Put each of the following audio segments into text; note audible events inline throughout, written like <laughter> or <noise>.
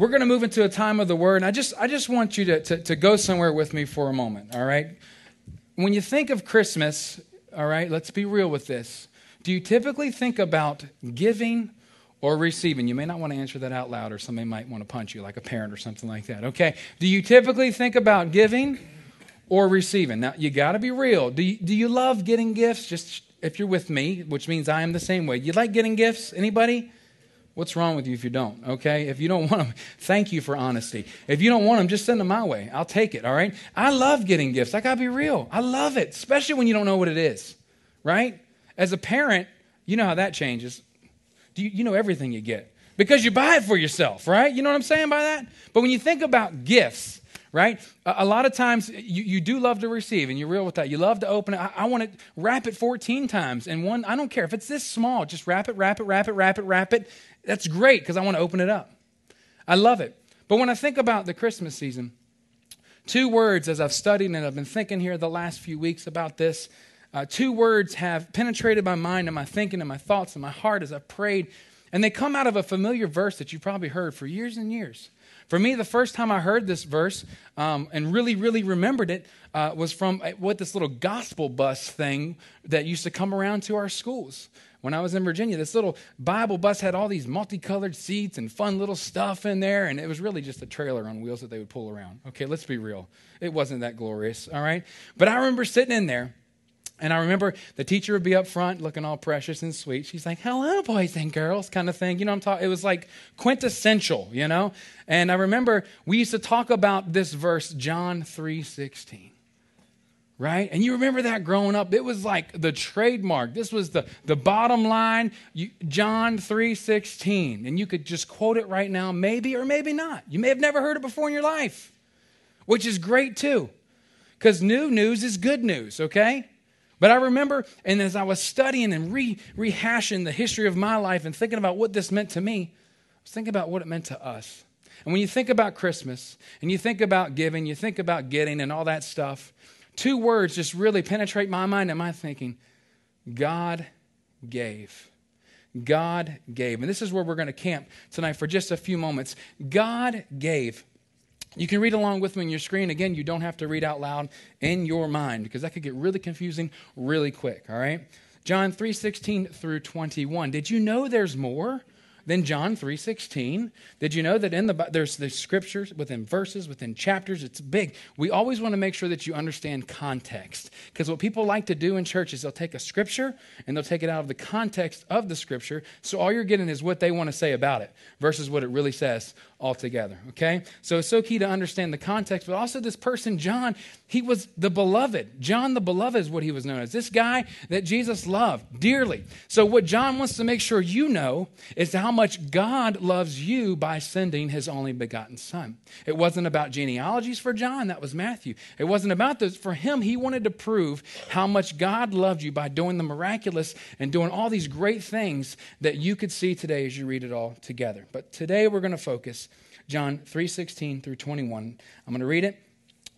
we're going to move into a time of the word. And I just, I just want you to, to, to go somewhere with me for a moment, all right? When you think of Christmas, all right, let's be real with this. Do you typically think about giving or receiving? You may not want to answer that out loud, or somebody might want to punch you, like a parent or something like that. Okay. Do you typically think about giving or receiving? Now, you got to be real. Do you, do you love getting gifts? Just if you're with me, which means I am the same way. You like getting gifts? Anybody? What's wrong with you if you don't? Okay? If you don't <laughs> want them, thank you for honesty. If you don't want them, just send them my way. I'll take it, all right? I love getting gifts. I got to be real. I love it, especially when you don't know what it is, right? As a parent, you know how that changes. Do you, you know everything you get because you buy it for yourself, right? You know what I'm saying by that? But when you think about gifts, right? A, lot of times you, you do love to receive, and you're real with that. You love to open it. I, I want to wrap it 14 times, and one, I don't care if it's this small, just wrap it, wrap it, wrap it, wrap it, wrap it. That's great because I want to open it up. I love it. But when I think about the Christmas season, two words as I've studied and I've been thinking here the last few weeks about this, uh, two words have penetrated my mind and my thinking and my thoughts and my heart as I've prayed. And they come out of a familiar verse that you've probably heard for years and years. For me, the first time I heard this verse um, and really, really remembered it uh, was from uh, what this little gospel bus thing that used to come around to our schools when I was in Virginia. This little Bible bus had all these multicolored seats and fun little stuff in there, and it was really just a trailer on wheels that they would pull around. Okay, let's be real. It wasn't that glorious, all right? But I remember sitting in there and I remember the teacher would be up front looking all precious and sweet. She's like, hello, boys and girls, kind of thing. You know I'm talking? It was like quintessential, you know? And I remember we used to talk about this verse, John 3 16. Right? And you remember that growing up? It was like the trademark. This was the, the bottom line, you, John 3 16. And you could just quote it right now, maybe or maybe not. You may have never heard it before in your life, which is great too. Because new news is good news, okay? But I remember, and as I was studying and re- rehashing the history of my life and thinking about what this meant to me, I was thinking about what it meant to us. And when you think about Christmas and you think about giving, you think about getting and all that stuff, two words just really penetrate my mind and my thinking God gave. God gave. And this is where we're going to camp tonight for just a few moments. God gave. You can read along with me on your screen. Again, you don't have to read out loud in your mind because that could get really confusing really quick, all right? John 3:16 through 21. Did you know there's more? than John 3:16. Did you know that in the there's the scriptures within verses, within chapters, it's big. We always want to make sure that you understand context because what people like to do in church is they'll take a scripture and they'll take it out of the context of the scripture. So all you're getting is what they want to say about it versus what it really says altogether, okay? So it's so key to understand the context, but also this person John, he was the beloved. John the beloved is what he was known as. This guy that Jesus loved dearly. So what John wants to make sure you know is how much God loves you by sending his only begotten son. It wasn't about genealogies for John, that was Matthew. It wasn't about this for him. He wanted to prove how much God loved you by doing the miraculous and doing all these great things that you could see today as you read it all together. But today we're going to focus John 3:16 through 21. I'm going to read it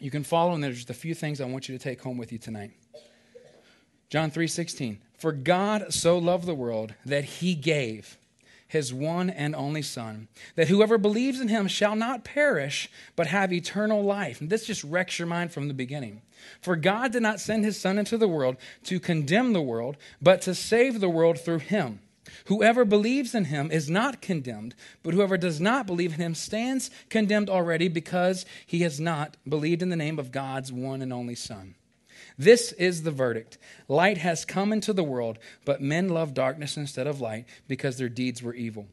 you can follow, and there's just a few things I want you to take home with you tonight. John 3:16. For God so loved the world that he gave his one and only Son, that whoever believes in him shall not perish, but have eternal life. And this just wrecks your mind from the beginning. For God did not send his Son into the world to condemn the world, but to save the world through him. Whoever believes in him is not condemned, but whoever does not believe in him stands condemned already because he has not believed in the name of God's one and only Son. This is the verdict. Light has come into the world, but men love darkness instead of light because their deeds were evil.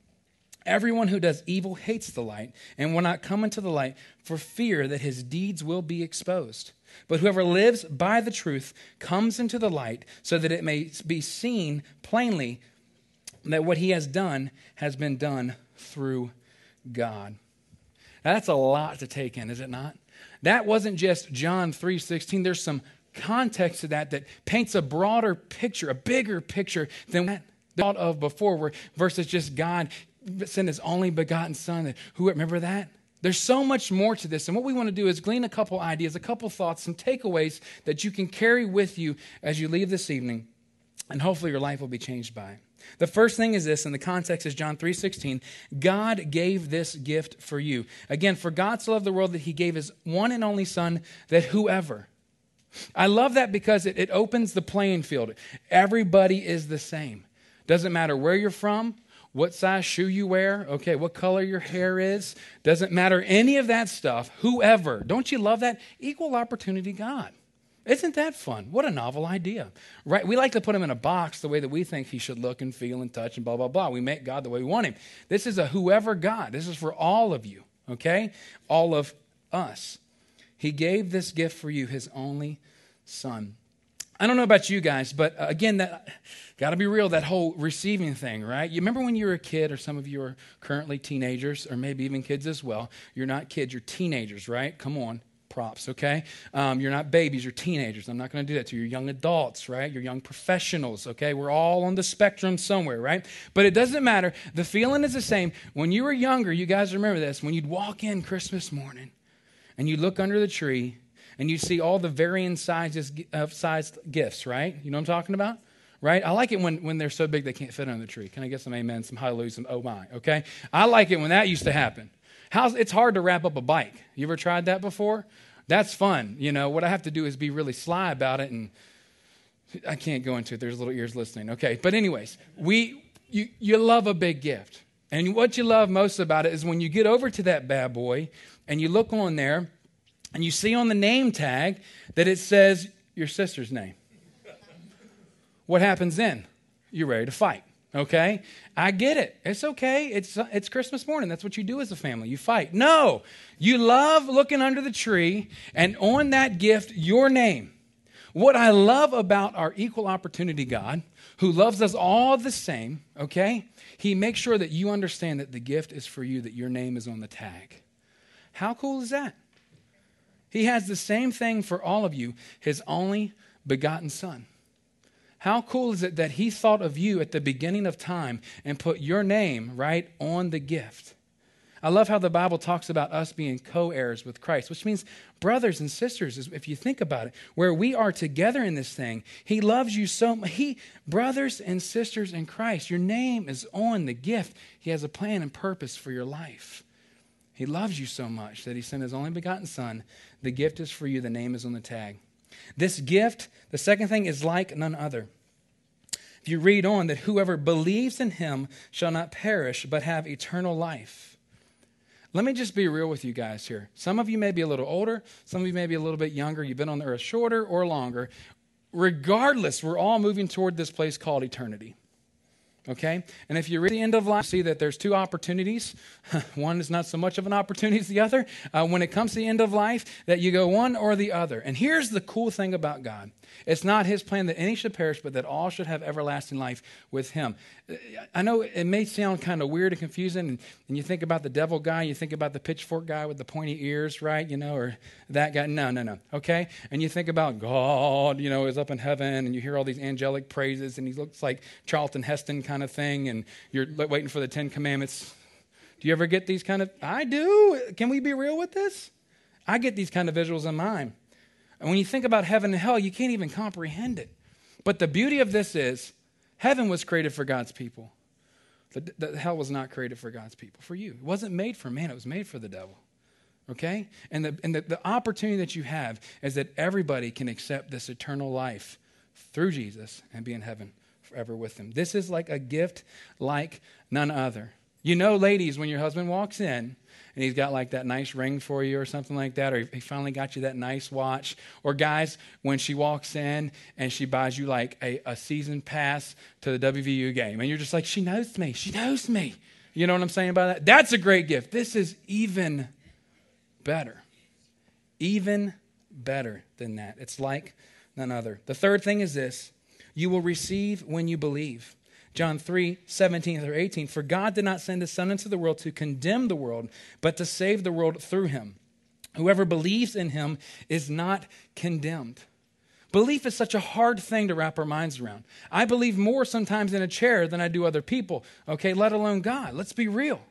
Everyone who does evil hates the light and will not come into the light for fear that his deeds will be exposed. But whoever lives by the truth comes into the light so that it may be seen plainly that what he has done has been done through God. Now, that's a lot to take in, is it not? That wasn't just John 3:16. There's some context to that that paints a broader picture, a bigger picture than that thought of before, where versus just God sent his only begotten son. Who remember that? There's so much more to this. And what we want to do is glean a couple ideas, a couple thoughts, some takeaways that you can carry with you as you leave this evening and hopefully your life will be changed by it. The first thing is this, and the context is John 3:16. God gave this gift for you. Again, for God so loved the world that he gave his one and only son that whoever. I love that because it, it opens the playing field. Everybody is the same. Doesn't matter where you're from, what size shoe you wear, okay, what color your hair is, doesn't matter any of that stuff. Whoever. Don't you love that? Equal opportunity God. Isn't that fun? What a novel idea. Right? We like to put him in a box the way that we think he should look and feel and touch and blah, blah, blah. We make God the way we want him. This is a whoever God. This is for all of you, okay? All of us. He gave this gift for you, his only son. I don't know about you guys, but uh, again, that got to be real. That whole receiving thing, right? You remember when you were a kid, or some of you are currently teenagers, or maybe even kids as well. You're not kids, you're teenagers, right? Come on, props, okay? Um, you're not babies, you're teenagers. I'm not going to do that to you. You're young adults, right? You're young professionals, okay? We're all on the spectrum somewhere, right? But it doesn't matter. The feeling is the same. When you were younger, you guys remember this. When you'd walk in Christmas morning and you look under the tree and you see all the varying sizes of sized gifts, right? You know what I'm talking about? Right? I like it when, when they're so big they can't fit under the tree. Can I get some amen, some hallelujah, some oh my, okay? I like it when that used to happen. How's, it's hard to wrap up a bike. You ever tried that before? That's fun. You know, what I have to do is be really sly about it and I can't go into it. There's little ears listening. Okay. But anyways, we you you love a big gift. And what you love most about it is when you get over to that bad boy and you look on there and you see on the name tag that it says your sister's name. What happens then? You're ready to fight. Okay? I get it. It's okay. It's, it's Christmas morning. That's what you do as a family. You fight. No. You love looking under the tree and on that gift, your name. What I love about our equal opportunity God, who loves us all the same, okay? He makes sure that you understand that the gift is for you, that your name is on the tag. How cool is that? He has the same thing for all of you, his only begotten Son. How cool is it that he thought of you at the beginning of time and put your name right on the gift? I love how the Bible talks about us being co heirs with Christ, which means brothers and sisters, if you think about it, where we are together in this thing. He loves you so much. He, brothers and sisters in Christ, your name is on the gift. He has a plan and purpose for your life. He loves you so much that he sent his only begotten Son. The gift is for you, the name is on the tag. This gift, the second thing, is like none other. If you read on, that whoever believes in him shall not perish, but have eternal life. Let me just be real with you guys here. Some of you may be a little older, some of you may be a little bit younger. You've been on the earth shorter or longer. Regardless, we're all moving toward this place called eternity. Okay? And if you read the end of life, see that there's two opportunities. <laughs> one is not so much of an opportunity as the other. Uh, when it comes to the end of life, that you go one or the other. And here's the cool thing about God it's not his plan that any should perish, but that all should have everlasting life with him. I know it may sound kind of weird and confusing, and, and, you think about the devil guy, you think about the pitchfork guy with the pointy ears, right? You know, or that guy. No, no, no. Okay? And you think about God, you know, is up in heaven, and you hear all these angelic praises, and he looks like Charlton Heston kind of thing, and you're waiting for the Ten Commandments. Do you ever get these kind of? I do. Can we be real with this? I get these kind of visuals in mind. And when you think about heaven and hell, you can't even comprehend it. But the beauty of this is heaven was created for God's people. The, the, hell was not created for God's people, for you. It wasn't made for man, it was made for the devil. Okay? And, the, and the, the opportunity that you have is that everybody can accept this eternal life through Jesus and be in heaven forever with them. This is like a gift like none other. You know, ladies, when your husband walks in, and he's got like that nice ring for you or something like that, or he finally got you that nice watch. Or guys, when she walks in and she buys you like a, a season pass to the WVU game, and you're just like, she knows me, she knows me. You know what I'm saying about that? That's a great gift. This is even better. Even better than that. It's like none other. The third thing is this you will receive when you believe. John 3 17 through 18. For God did not send his Son into the world to condemn the world, but to save the world through him. Whoever believes in him is not condemned. Belief is such a hard thing to wrap our minds around. I believe more sometimes in a chair than I do other people, okay, let alone God. Let's be real.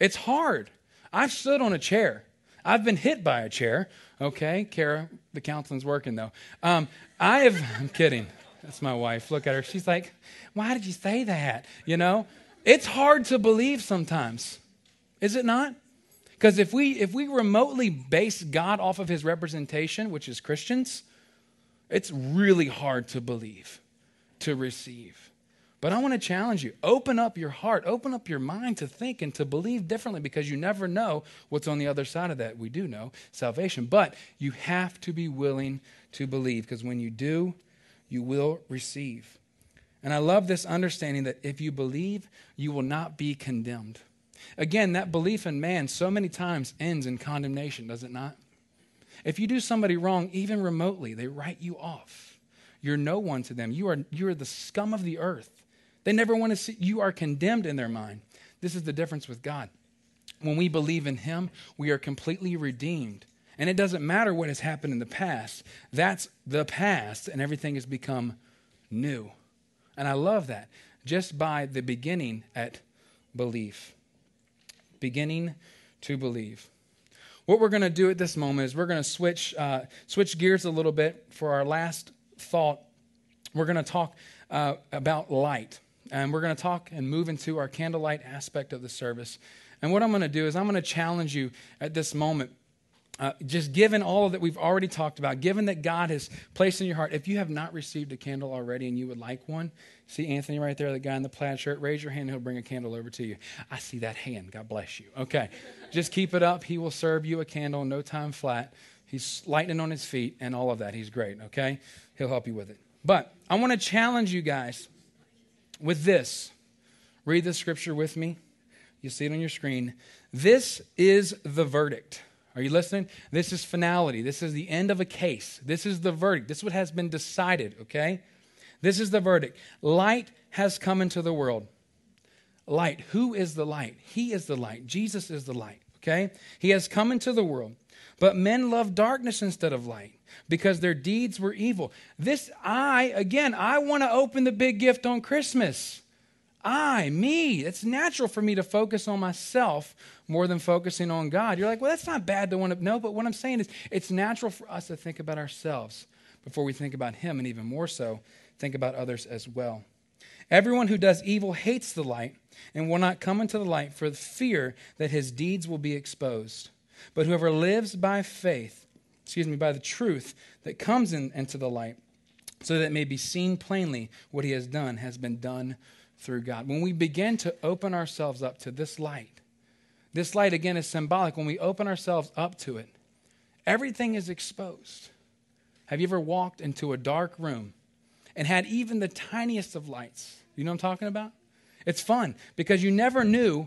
It's hard. I've stood on a chair. I've been hit by a chair, okay? Kara, the counseling's working though. Um, I have, <laughs> I'm kidding. That's my wife. Look at her. She's like, Why did you say that? You know? It's hard to believe sometimes. Is it not? Because if we if we remotely base God off of his representation, which is Christians, it's really hard to believe, to receive. But I want to challenge you. Open up your heart, open up your mind to think and to believe differently because you never know what's on the other side of that. We do know salvation, but you have to be willing to believe because when you do, you will receive. And I love this understanding that if you believe, you will not be condemned. Again, that belief in man so many times ends in condemnation, does it not? If you do somebody wrong, even remotely, they write you off. You're no one to them. You are, you are the scum of the earth. They never want to see you are condemned in their mind. This is the difference with God. When we believe in Him, we are completely redeemed. And it doesn't matter what has happened in the past, that's the past, and everything has become new. And I love that just by the beginning at belief. Beginning to believe. What we're going to do at this moment is we're going to switch, uh, switch gears a little bit for our last thought. We're going to talk uh, about light. And we're going to talk and move into our candlelight aspect of the service. And what I'm going to do is I'm going to challenge you at this moment uh, just given all that we've already talked about, given that God has placed in your heart, if you have not received a candle already and you would like one, see Anthony right there, the guy in the plaid shirt, raise your hand and he'll bring a candle over to you. I see that hand. God bless you. Okay. just keep it up. He will serve you a candle, no time flat. He's lightning on his feet and all of that. He's great. Okay. He'll help you with it. But I want to challenge you guys with this. Read the scripture with me. You see it on your screen. This is the verdict. Are you listening? This is finality. This is the end of a case. This is the verdict. This is what has been decided, okay? This is the verdict. Light has come into the world. Light. Who is the light? He is the light. Jesus is the light, okay? He has come into the world. But men love darkness instead of light because their deeds were evil. This, I, again, I want to open the big gift on Christmas. I, me. It's natural for me to focus on myself more than focusing on God. You're like, well, that's not bad to want to know, but what I'm saying is it's natural for us to think about ourselves before we think about Him, and even more so, think about others as well. Everyone who does evil hates the light and will not come into the light for fear that his deeds will be exposed. But whoever lives by faith, excuse me, by the truth that comes in, into the light, so that it may be seen plainly what he has done has been done through God. When we begin to open ourselves up to this light, this light again is symbolic. When we open ourselves up to it, everything is exposed. Have you ever walked into a dark room and had even the tiniest of lights? You know what I'm talking about? It's fun because you never knew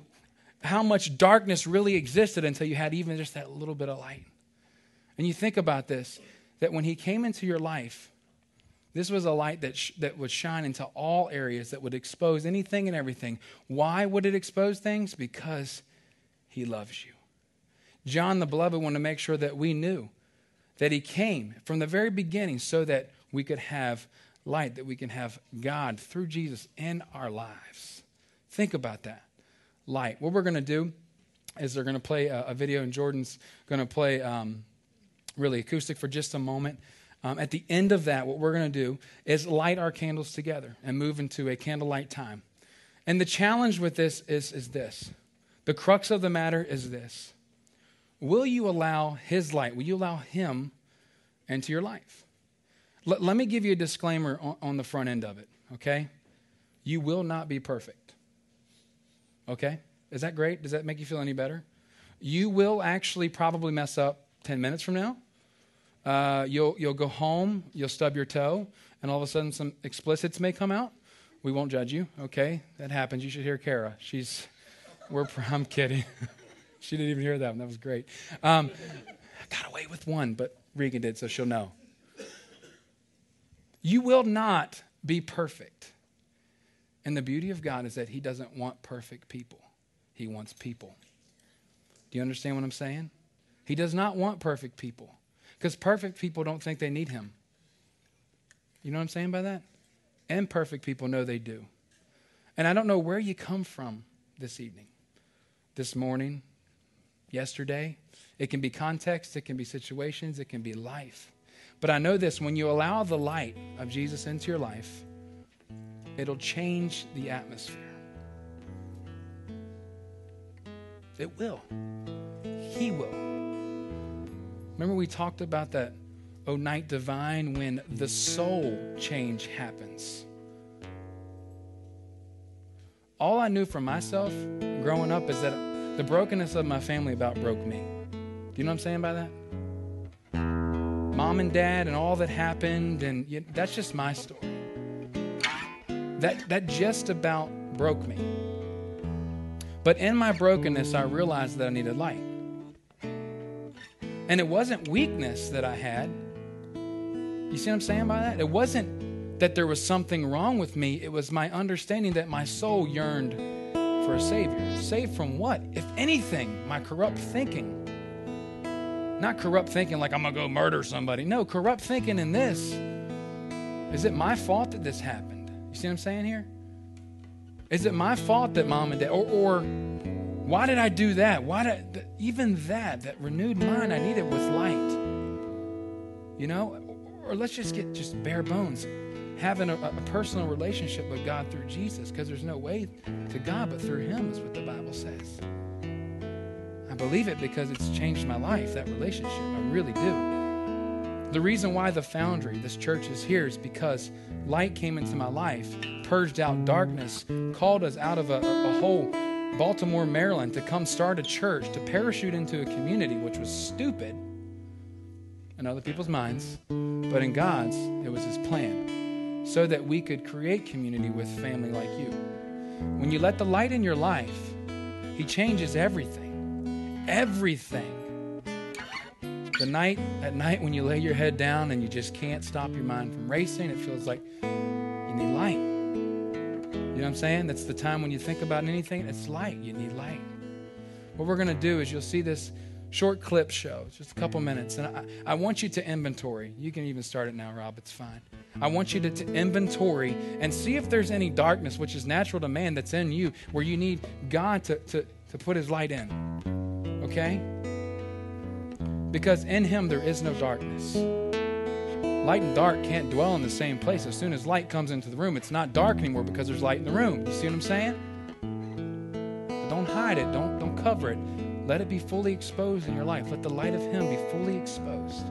how much darkness really existed until you had even just that little bit of light. And you think about this that when he came into your life, this was a light that, sh- that would shine into all areas, that would expose anything and everything. Why would it expose things? Because he loves you. John the Beloved wanted to make sure that we knew that he came from the very beginning so that we could have light, that we can have God through Jesus in our lives. Think about that. Light. What we're going to do is they're going to play a, a, video, and Jordan's going to play um, really acoustic for just a moment. Um, at the end of that, what we're going to do is light our candles together and move into a candlelight time. And the challenge with this is, is this the crux of the matter is this Will you allow His light, will you allow Him into your life? Let, let me give you a disclaimer on, on the front end of it, okay? You will not be perfect. Okay? Is that great? Does that make you feel any better? You will actually probably mess up 10 minutes from now uh, you'll, you'll go home, you'll stub your toe, and all of a sudden some explicits may come out. We won't judge you, okay? That happens. You should hear Kara. She's, we're, <laughs> I'm kidding. she didn't even hear that one. That was great. Um, I got away with one, but Regan did, so she'll know. You will not be perfect. And the beauty of God is that He doesn't want perfect people, He wants people. Do you understand what I'm saying? He does not want perfect people. Because perfect people don't think they need him. You know what I'm saying by that? Imperfect people know they do. And I don't know where you come from this evening, this morning, yesterday. It can be context, it can be situations, it can be life. But I know this when you allow the light of Jesus into your life, it'll change the atmosphere. It will. He will. Remember, we talked about that, oh, night divine, when the soul change happens. All I knew for myself growing up is that the brokenness of my family about broke me. Do you know what I'm saying by that? Mom and dad and all that happened, and you know, that's just my story. That, that just about broke me. But in my brokenness, I realized that I needed light. And it wasn't weakness that I had. You see what I'm saying by that? It wasn't that there was something wrong with me, it was my understanding that my soul yearned for a Savior. Saved from what? If anything, my corrupt thinking. Not corrupt thinking like I'm going to go murder somebody. No, corrupt thinking in this. Is it my fault that this happened? You see what I'm saying here? Is it my fault that mom and dad, or, or why did I do that? Why did even that, that renewed mind I needed with light? You know, or let's just get just bare bones, having a, a personal relationship with God through Jesus, because there's no way to God but through Him, is what the Bible says. I believe it because it's changed my life, that relationship. I really do. The reason why the foundry, this church, is here is because light came into my life, purged out darkness, called us out of a, a whole Baltimore, Maryland to come start a church, to parachute into a community, which was stupid in other people's minds, but in God's, it was His plan, so that we could create community with family like you. When you let the light in your life, He changes everything everything. The night at night when you lay your head down and you just can't stop your mind from racing, it feels like you need light. You know what I'm saying? That's the time when you think about anything, it's light. You need light. What we're going to do is you'll see this short clip show, just a couple minutes. And I, I, want you to inventory. You can even start it now, Rob. It's fine. I want you to, to, inventory and see if there's any darkness, which is natural to man, that's in you, where you need God to, to, to put his light in okay? Because in him there is no darkness. Light and dark can't dwell in the same place. As soon as light comes into the room, it's not dark anymore because there's light in the room. You see what I'm saying? But don't hide it. Don't don't cover it. Let it be fully exposed in your life. Let the light of him be fully exposed.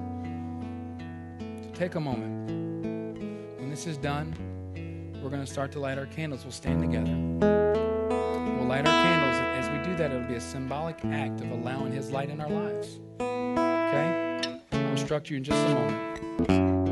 So take a moment. When this is done, we're going to start to light our candles. We'll stand together. We'll light our candles As we do that, it'll be a symbolic act of allowing His light in our lives. Okay? I'll instruct you in just a moment.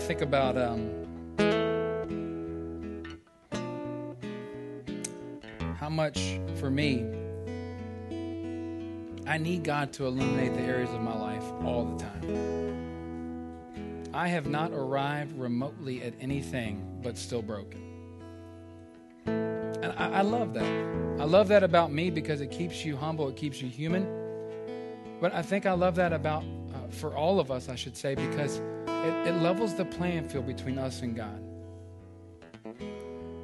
Think about um, how much for me I need God to illuminate the areas of my life all the time. I have not arrived remotely at anything but still broken. And I, I, love that. I love that about me because it keeps you humble, it keeps you human. But I think I love that about, uh, for all of us, I should say, because it, it levels the playing field between us and God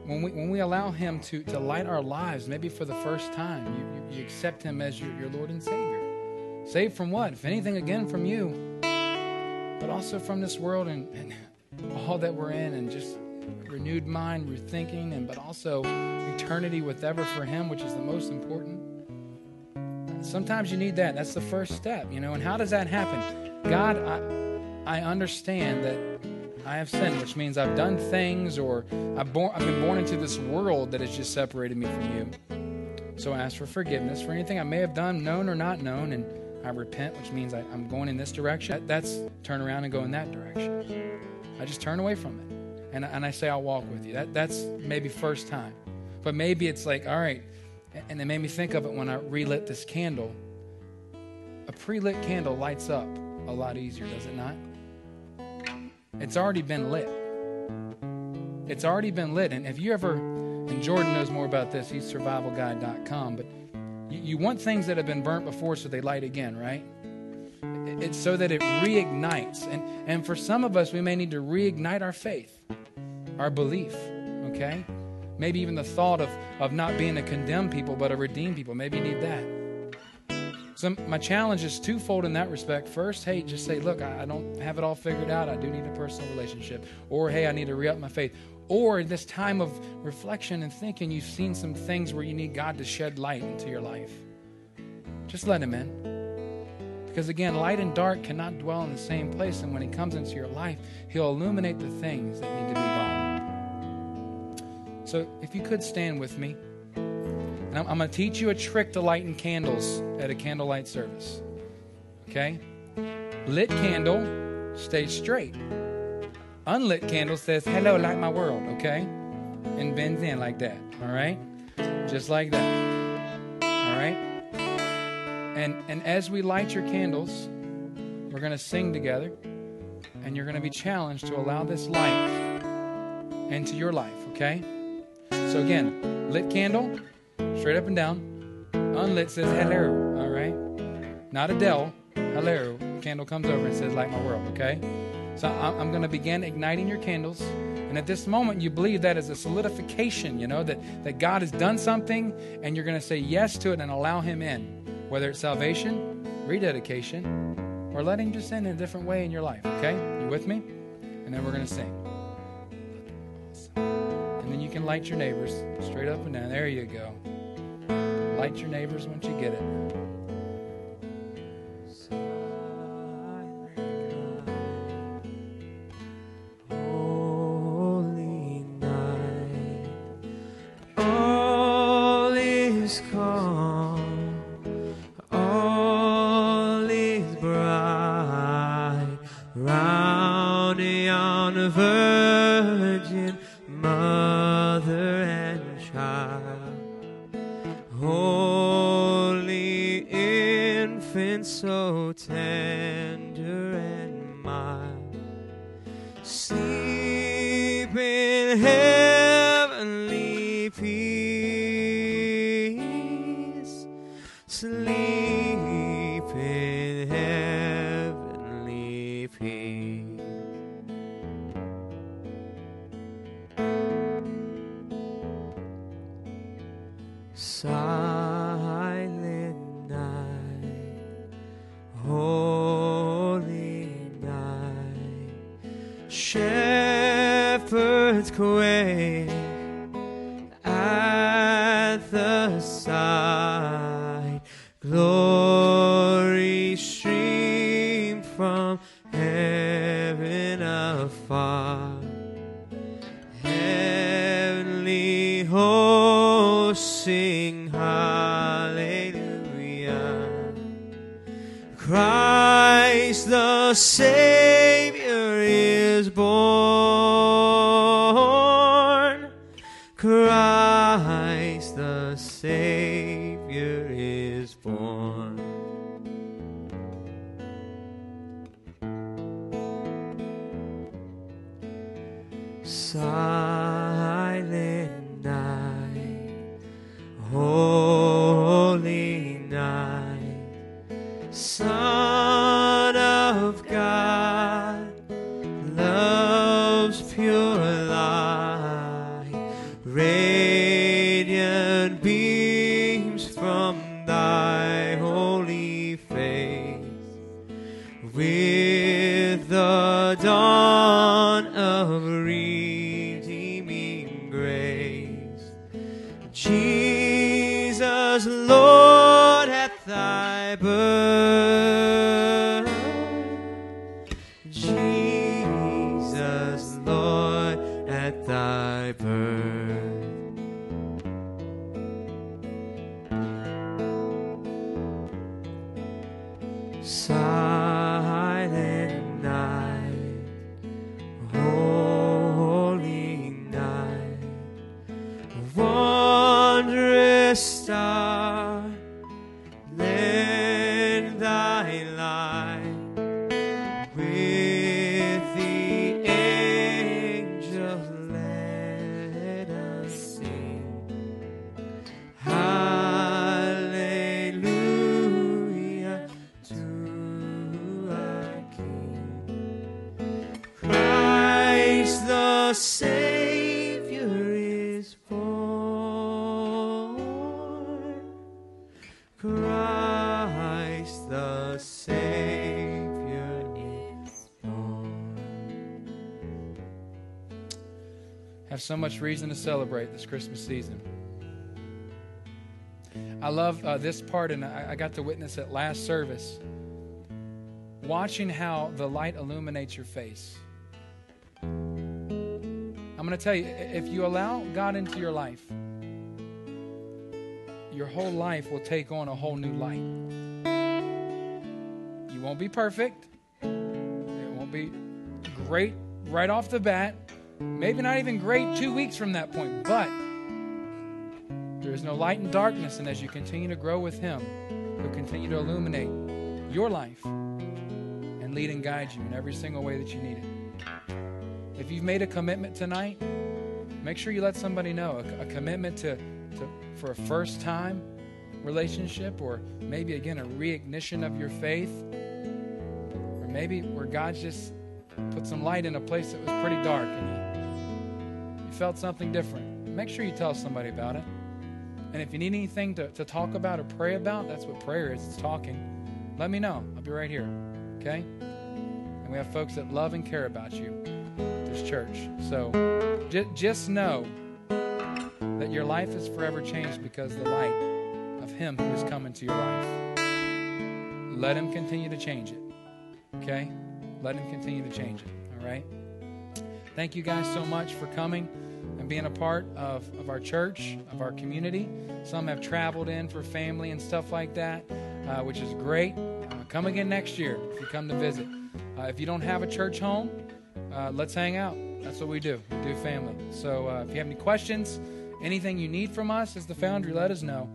when we, when we allow Him to, to light our lives, maybe for the first time, you, you, you accept Him as your, your Lord and Savior. Saved from what? If anything, again, from you, but also from this world and, and <laughs> all that we're in, and just renewed mind, rethinking, and but also eternity with ever for Him, which is the most important. Sometimes you need that. That's the first step, you know. And how does that happen? God, I, I understand that I have sinned, which means I've done things or I've, born, I've been born into this world that has just separated me from you. So I ask for forgiveness for anything I may have done, known or not known, and I repent, which means I, am going in this direction. That, that's turn around and go in that direction. I just turn away from it. And, and I say, I'll walk with you. That, that's maybe first time. But maybe it's like, all right. And it made me think of it when I relit this candle. A pre lit candle lights up a lot easier, does it not? It's already been lit. It's already been lit. And if you ever, and Jordan knows more about this, he's survivalguide.com, but you, you want things that have been burnt before so they light again, right? It's so that it reignites. And, and for some of us, we may need to reignite our faith, our belief, okay? Maybe even the thought of, of not being a condemned people, but a redeemed people. Maybe you need that. So my challenge is twofold in that respect. First, hey, just say, look, I don't have it all figured out. I do need a personal relationship. Or, hey, I need to re up my faith. Or this time of reflection and thinking, you've seen some things where you need God to shed light into your life. Just let Him in. Because again, light and dark cannot dwell in the same place. And when He comes into your life, He'll illuminate the things that need to be gone. So if you could stand with me. And I'm, I'm going to teach you a trick to lighting candles at a candlelight service. Okay? Lit candle stays straight. Unlit candle says, hello, light my world. Okay? And bends in like that. All right? Just like that. All right? And, and as we light your candles, we're going to sing together. And you're going to be challenged to allow this light into your life. Okay? So again, lit candle straight up and down. Unlit says hello, all right? Not Adele, hello. Candle comes over and says, light my world, okay? So I'm going to begin igniting your candles. And at this moment, you believe that is a solidification, you know, that, that God has done something and you're going to say yes to it and allow Him in. Whether it's salvation, rededication, or letting Him just in in a different way in your life, okay? You with me? And then we're going to sing. And then you can light your neighbors straight up and down. There you go. Light your neighbors once you get it. Christ the Savior is born. silent night. Oh. Have so much reason to celebrate this Christmas season. I love uh, this part, and I, I got to witness it last service. Watching how the light illuminates your face. I'm going to tell you if you allow God into your life, your whole life will take on a whole new light. You won't be perfect, it won't be great right off the bat, Maybe not even great two weeks from that point, but there is no light in darkness. And as you continue to grow with Him, He'll continue to illuminate your life and lead and guide you in every single way that you need it. If you've made a commitment tonight, make sure you let somebody know a, a commitment to, to for a first time relationship, or maybe again a reignition of your faith, or maybe where God's just put some light in a place that was pretty dark and you felt something different, make sure you tell somebody about it. And if you need anything to, to talk about or pray about, that's what prayer is it's talking. Let me know. I'll be right here. Okay? And we have folks that love and care about you, this church. So j- just know that your life is forever changed because the light of Him who has come into your life. Let Him continue to change it. Okay? Let Him continue to change it. All right? Thank you guys so much for coming and being a part of, of our church, of our community. Some have traveled in for family and stuff like that, uh, which is great. Uh, come again next year if you come to visit. Uh, if you don't have a church home, uh, let's hang out. That's what we do. We do family. So uh, if you have any questions, anything you need from us as the foundry, let us know.